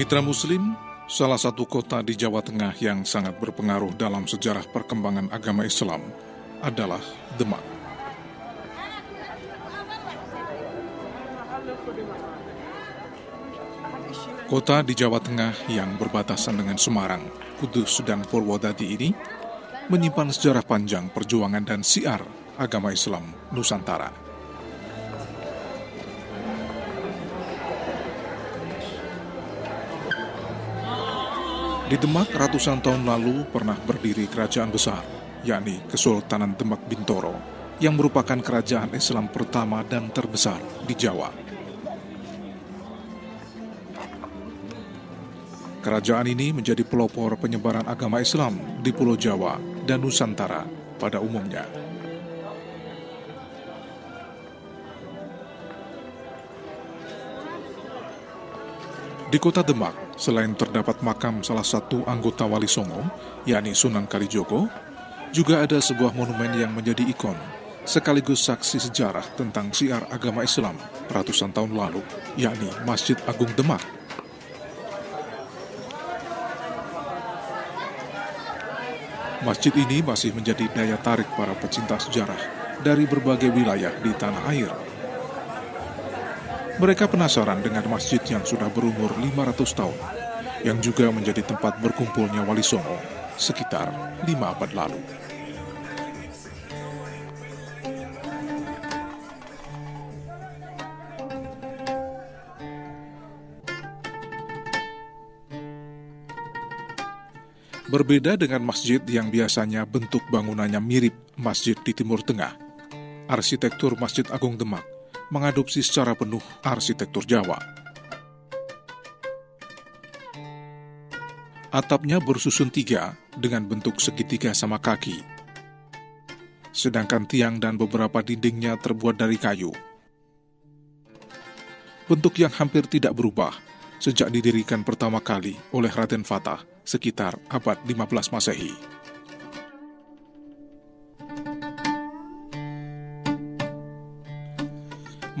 Mitra Muslim, salah satu kota di Jawa Tengah yang sangat berpengaruh dalam sejarah perkembangan agama Islam adalah Demak. Kota di Jawa Tengah yang berbatasan dengan Semarang, Kudus, dan Purwodadi ini menyimpan sejarah panjang perjuangan dan siar agama Islam Nusantara. Di Demak ratusan tahun lalu pernah berdiri kerajaan besar, yakni Kesultanan Demak Bintoro, yang merupakan kerajaan Islam pertama dan terbesar di Jawa. Kerajaan ini menjadi pelopor penyebaran agama Islam di Pulau Jawa dan Nusantara pada umumnya. Di kota Demak, selain terdapat makam salah satu anggota Wali Songo, yakni Sunan Kalijogo, juga ada sebuah monumen yang menjadi ikon, sekaligus saksi sejarah tentang siar agama Islam ratusan tahun lalu, yakni Masjid Agung Demak Masjid ini masih menjadi daya tarik para pecinta sejarah dari berbagai wilayah di tanah air. Mereka penasaran dengan masjid yang sudah berumur 500 tahun, yang juga menjadi tempat berkumpulnya Wali Songo sekitar lima abad lalu. Berbeda dengan masjid yang biasanya bentuk bangunannya mirip masjid di Timur Tengah, arsitektur Masjid Agung Demak mengadopsi secara penuh arsitektur Jawa. Atapnya bersusun tiga dengan bentuk segitiga sama kaki, sedangkan tiang dan beberapa dindingnya terbuat dari kayu. Bentuk yang hampir tidak berubah sejak didirikan pertama kali oleh Raden Fatah sekitar abad 15 Masehi.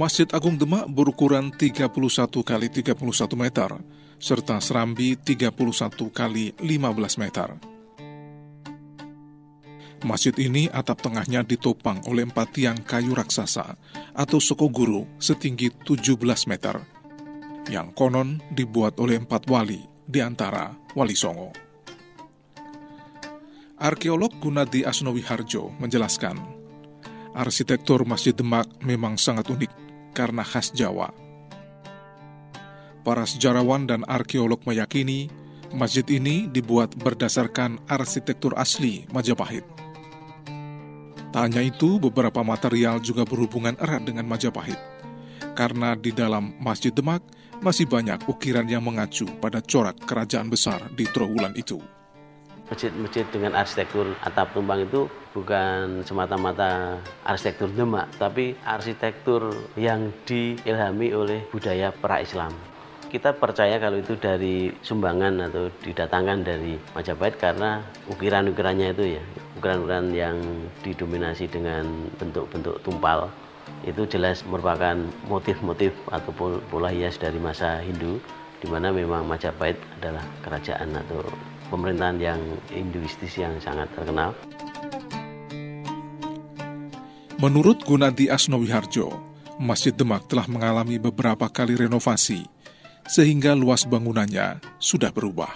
Masjid Agung Demak berukuran 31 kali 31 meter serta serambi 31 kali 15 meter. Masjid ini atap tengahnya ditopang oleh empat tiang kayu raksasa atau sokoguru setinggi 17 meter yang konon dibuat oleh empat wali di antara Wali Songo. Arkeolog Gunadi Asnowi Harjo menjelaskan, arsitektur Masjid Demak memang sangat unik karena khas Jawa. Para sejarawan dan arkeolog meyakini masjid ini dibuat berdasarkan arsitektur asli Majapahit. Tak hanya itu, beberapa material juga berhubungan erat dengan Majapahit, karena di dalam Masjid Demak masih banyak ukiran yang mengacu pada corak kerajaan besar di Trowulan itu. Masjid-masjid dengan arsitektur atap tumpang itu bukan semata-mata arsitektur Demak, tapi arsitektur yang diilhami oleh budaya pra-Islam. Kita percaya kalau itu dari sumbangan atau didatangkan dari Majapahit karena ukiran-ukirannya itu ya, ukiran-ukiran yang didominasi dengan bentuk-bentuk tumpal itu jelas merupakan motif-motif ataupun pola hias dari masa Hindu di mana memang Majapahit adalah kerajaan atau pemerintahan yang Hinduistis yang sangat terkenal. Menurut Gunadi Asnowiharjo, Masjid Demak telah mengalami beberapa kali renovasi, sehingga luas bangunannya sudah berubah.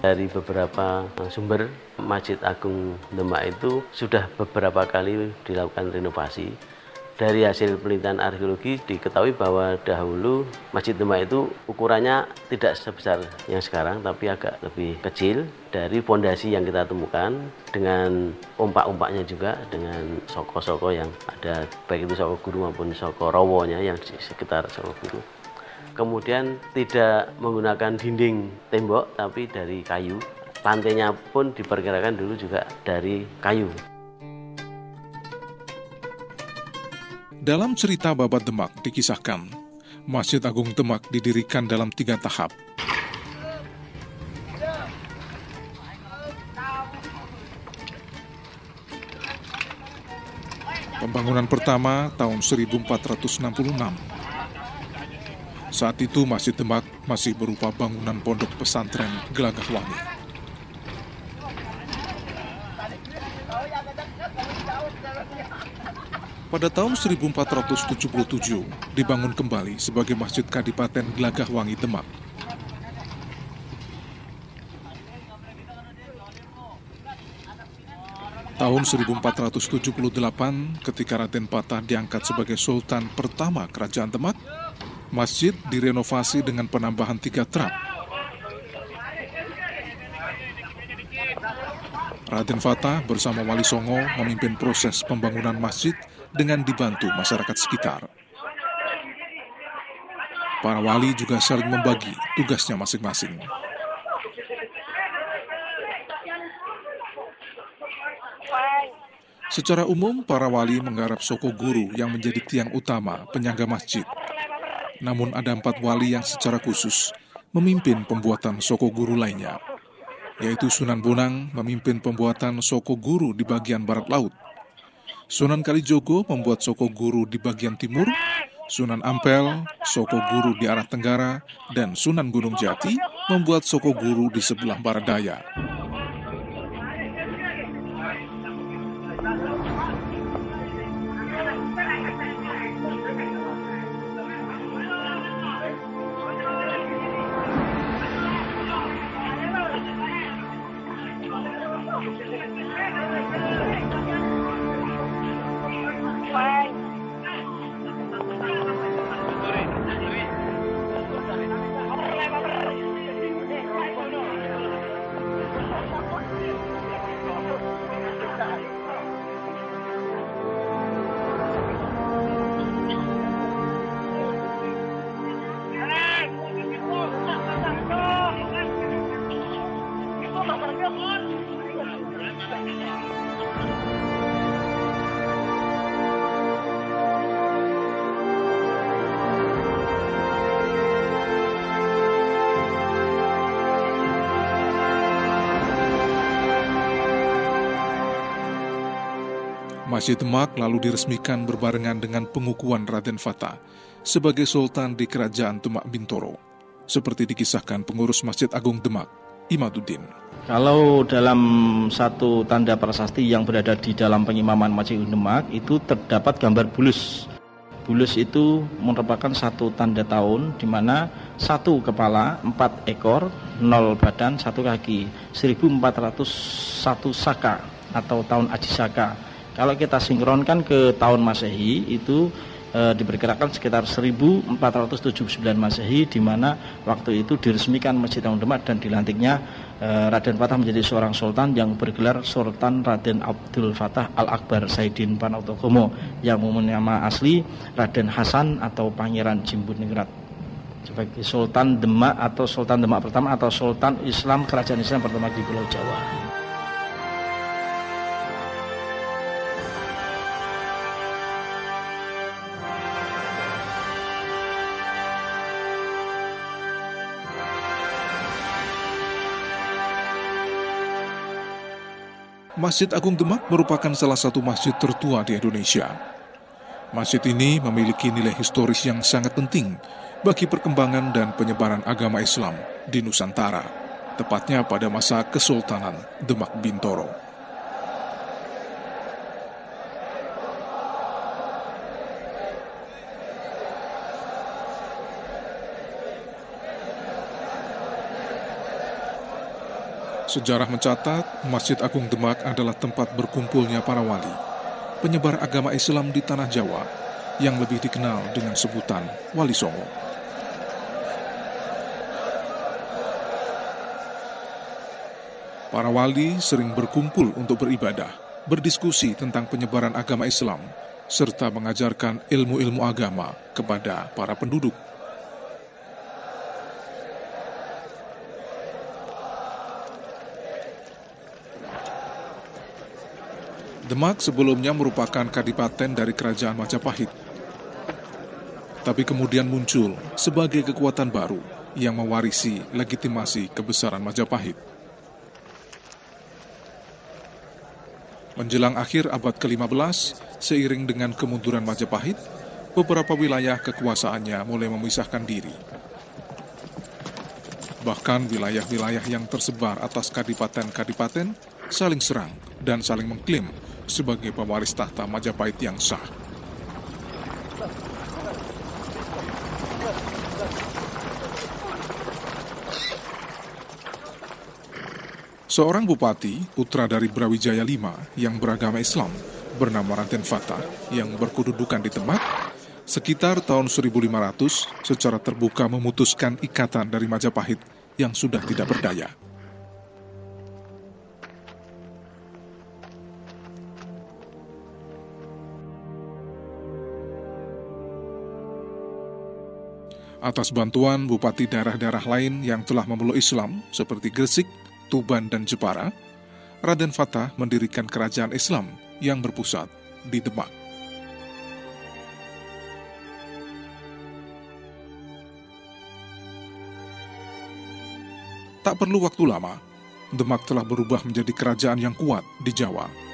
Dari beberapa sumber, Masjid Agung Demak itu sudah beberapa kali dilakukan renovasi, dari hasil penelitian arkeologi diketahui bahwa dahulu Masjid Demak itu ukurannya tidak sebesar yang sekarang tapi agak lebih kecil. Dari fondasi yang kita temukan dengan ompak-ompaknya juga dengan soko-soko yang ada baik itu soko guru maupun soko rowonya yang di sekitar soko guru. Kemudian tidak menggunakan dinding tembok tapi dari kayu. Lantainya pun diperkirakan dulu juga dari kayu Dalam cerita Babat Demak dikisahkan, Masjid Agung Demak didirikan dalam tiga tahap. Pembangunan pertama tahun 1466. Saat itu Masjid Demak masih berupa bangunan pondok pesantren Gelagah Wangi. Pada tahun 1477 dibangun kembali sebagai Masjid Kadipaten Gelagah Wangi Demak. Tahun 1478, ketika Raden Patah diangkat sebagai Sultan pertama Kerajaan Demak, masjid direnovasi dengan penambahan tiga trap. Raden Fatah bersama Wali Songo memimpin proses pembangunan masjid dengan dibantu masyarakat sekitar. Para wali juga saling membagi tugasnya masing-masing. Secara umum, para wali menggarap soko guru yang menjadi tiang utama penyangga masjid. Namun ada empat wali yang secara khusus memimpin pembuatan soko guru lainnya, yaitu Sunan Bonang memimpin pembuatan soko guru di bagian barat laut. Sunan Kalijogo membuat soko guru di bagian timur, Sunan Ampel, soko guru di arah tenggara, dan Sunan Gunung Jati membuat soko guru di sebelah barat daya. Masjid Demak lalu diresmikan berbarengan dengan pengukuhan Raden Fatah sebagai Sultan di Kerajaan Demak Bintoro, seperti dikisahkan pengurus Masjid Agung Demak, Imaduddin. Kalau dalam satu tanda prasasti yang berada di dalam pengimaman Masjid Demak itu terdapat gambar bulus. Bulus itu merupakan satu tanda tahun di mana satu kepala, empat ekor, nol badan, satu kaki, 1401 saka atau tahun Aji Saka kalau kita sinkronkan ke tahun Masehi itu e, diperkirakan sekitar 1479 Masehi di mana waktu itu diresmikan Masjid Agung Demak dan dilantiknya e, Raden Fatah menjadi seorang sultan yang bergelar Sultan Raden Abdul Fatah Al-Akbar Saidin Panautokomo yang mempunyai nama asli Raden Hasan atau Pangeran Jimbuningrat sebagai Sultan Demak atau Sultan Demak pertama atau Sultan Islam Kerajaan Islam pertama di Pulau Jawa. Masjid Agung Demak merupakan salah satu masjid tertua di Indonesia. Masjid ini memiliki nilai historis yang sangat penting bagi perkembangan dan penyebaran agama Islam di Nusantara, tepatnya pada masa Kesultanan Demak Bintoro. Sejarah mencatat, Masjid Agung Demak adalah tempat berkumpulnya para wali, penyebar agama Islam di tanah Jawa, yang lebih dikenal dengan sebutan Wali Songo. Para wali sering berkumpul untuk beribadah, berdiskusi tentang penyebaran agama Islam, serta mengajarkan ilmu-ilmu agama kepada para penduduk. Demak sebelumnya merupakan kadipaten dari kerajaan Majapahit. Tapi kemudian muncul sebagai kekuatan baru yang mewarisi legitimasi kebesaran Majapahit. Menjelang akhir abad ke-15, seiring dengan kemunduran Majapahit, beberapa wilayah kekuasaannya mulai memisahkan diri. Bahkan wilayah-wilayah yang tersebar atas kadipaten-kadipaten saling serang dan saling mengklaim sebagai pewaris tahta Majapahit yang sah. Seorang bupati, putra dari Brawijaya V yang beragama Islam, bernama Raden Fatah, yang berkedudukan di Demak, sekitar tahun 1500 secara terbuka memutuskan ikatan dari Majapahit yang sudah tidak berdaya. Atas bantuan bupati daerah-daerah lain yang telah memeluk Islam seperti Gresik, Tuban, dan Jepara, Raden Fatah mendirikan kerajaan Islam yang berpusat di Demak. Tak perlu waktu lama, Demak telah berubah menjadi kerajaan yang kuat di Jawa.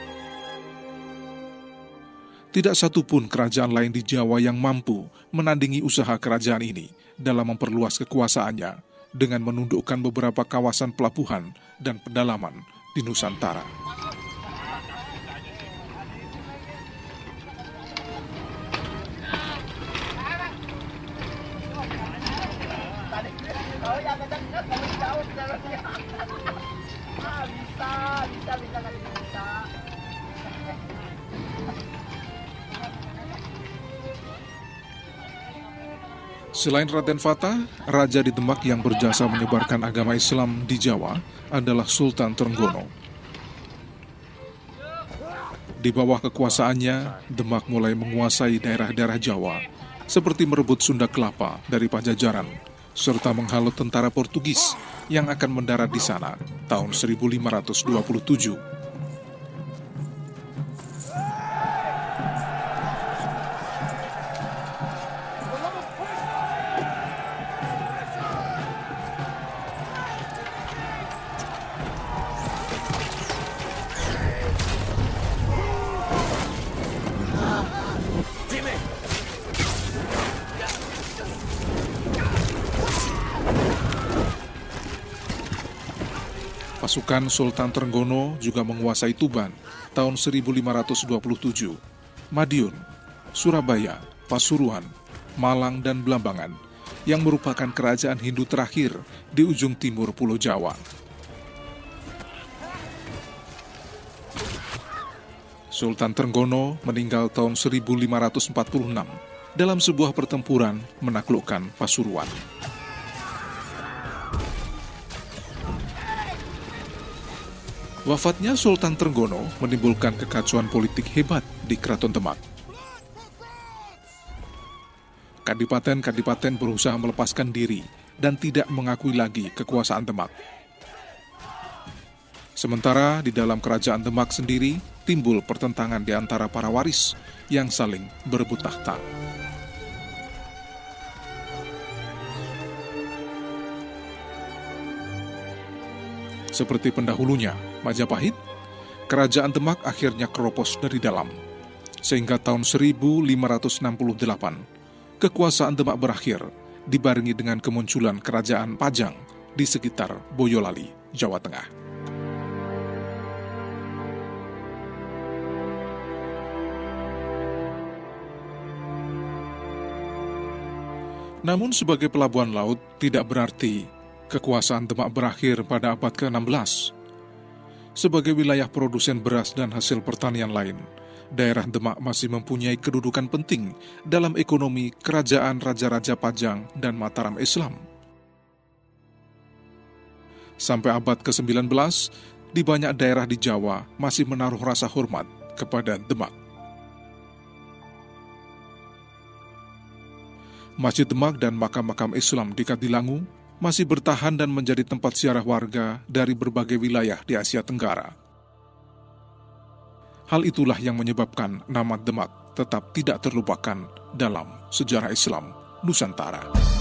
Tidak satupun kerajaan lain di Jawa yang mampu menandingi usaha kerajaan ini dalam memperluas kekuasaannya dengan menundukkan beberapa kawasan pelabuhan dan pedalaman di Nusantara. Selain Raden Fatah, raja di Demak yang berjasa menyebarkan agama Islam di Jawa adalah Sultan Trenggono. Di bawah kekuasaannya, Demak mulai menguasai daerah-daerah Jawa, seperti merebut Sunda Kelapa dari Pajajaran, serta menghalau tentara Portugis yang akan mendarat di sana tahun 1527. Pasukan Sultan Trenggono juga menguasai Tuban tahun 1527, Madiun, Surabaya, Pasuruan, Malang, dan Belambangan yang merupakan kerajaan Hindu terakhir di ujung timur Pulau Jawa. Sultan Trenggono meninggal tahun 1546 dalam sebuah pertempuran menaklukkan Pasuruan. Wafatnya Sultan Trenggono menimbulkan kekacauan politik hebat di Keraton Demak. Kadipaten-kadipaten berusaha melepaskan diri dan tidak mengakui lagi kekuasaan Demak. Sementara di dalam kerajaan Demak sendiri timbul pertentangan di antara para waris yang saling berebut tahta. Seperti pendahulunya, Majapahit, kerajaan Demak akhirnya keropos dari dalam. Sehingga tahun 1568, kekuasaan Demak berakhir, dibarengi dengan kemunculan kerajaan Pajang di sekitar Boyolali, Jawa Tengah. Namun sebagai pelabuhan laut tidak berarti kekuasaan Demak berakhir pada abad ke-16. Sebagai wilayah produsen beras dan hasil pertanian lain, daerah Demak masih mempunyai kedudukan penting dalam ekonomi kerajaan Raja-Raja Pajang dan Mataram Islam. Sampai abad ke-19, di banyak daerah di Jawa masih menaruh rasa hormat kepada Demak. Masjid Demak dan makam-makam Islam di Kadilangu masih bertahan dan menjadi tempat ziarah warga dari berbagai wilayah di Asia Tenggara. Hal itulah yang menyebabkan nama Demak tetap tidak terlupakan dalam sejarah Islam Nusantara.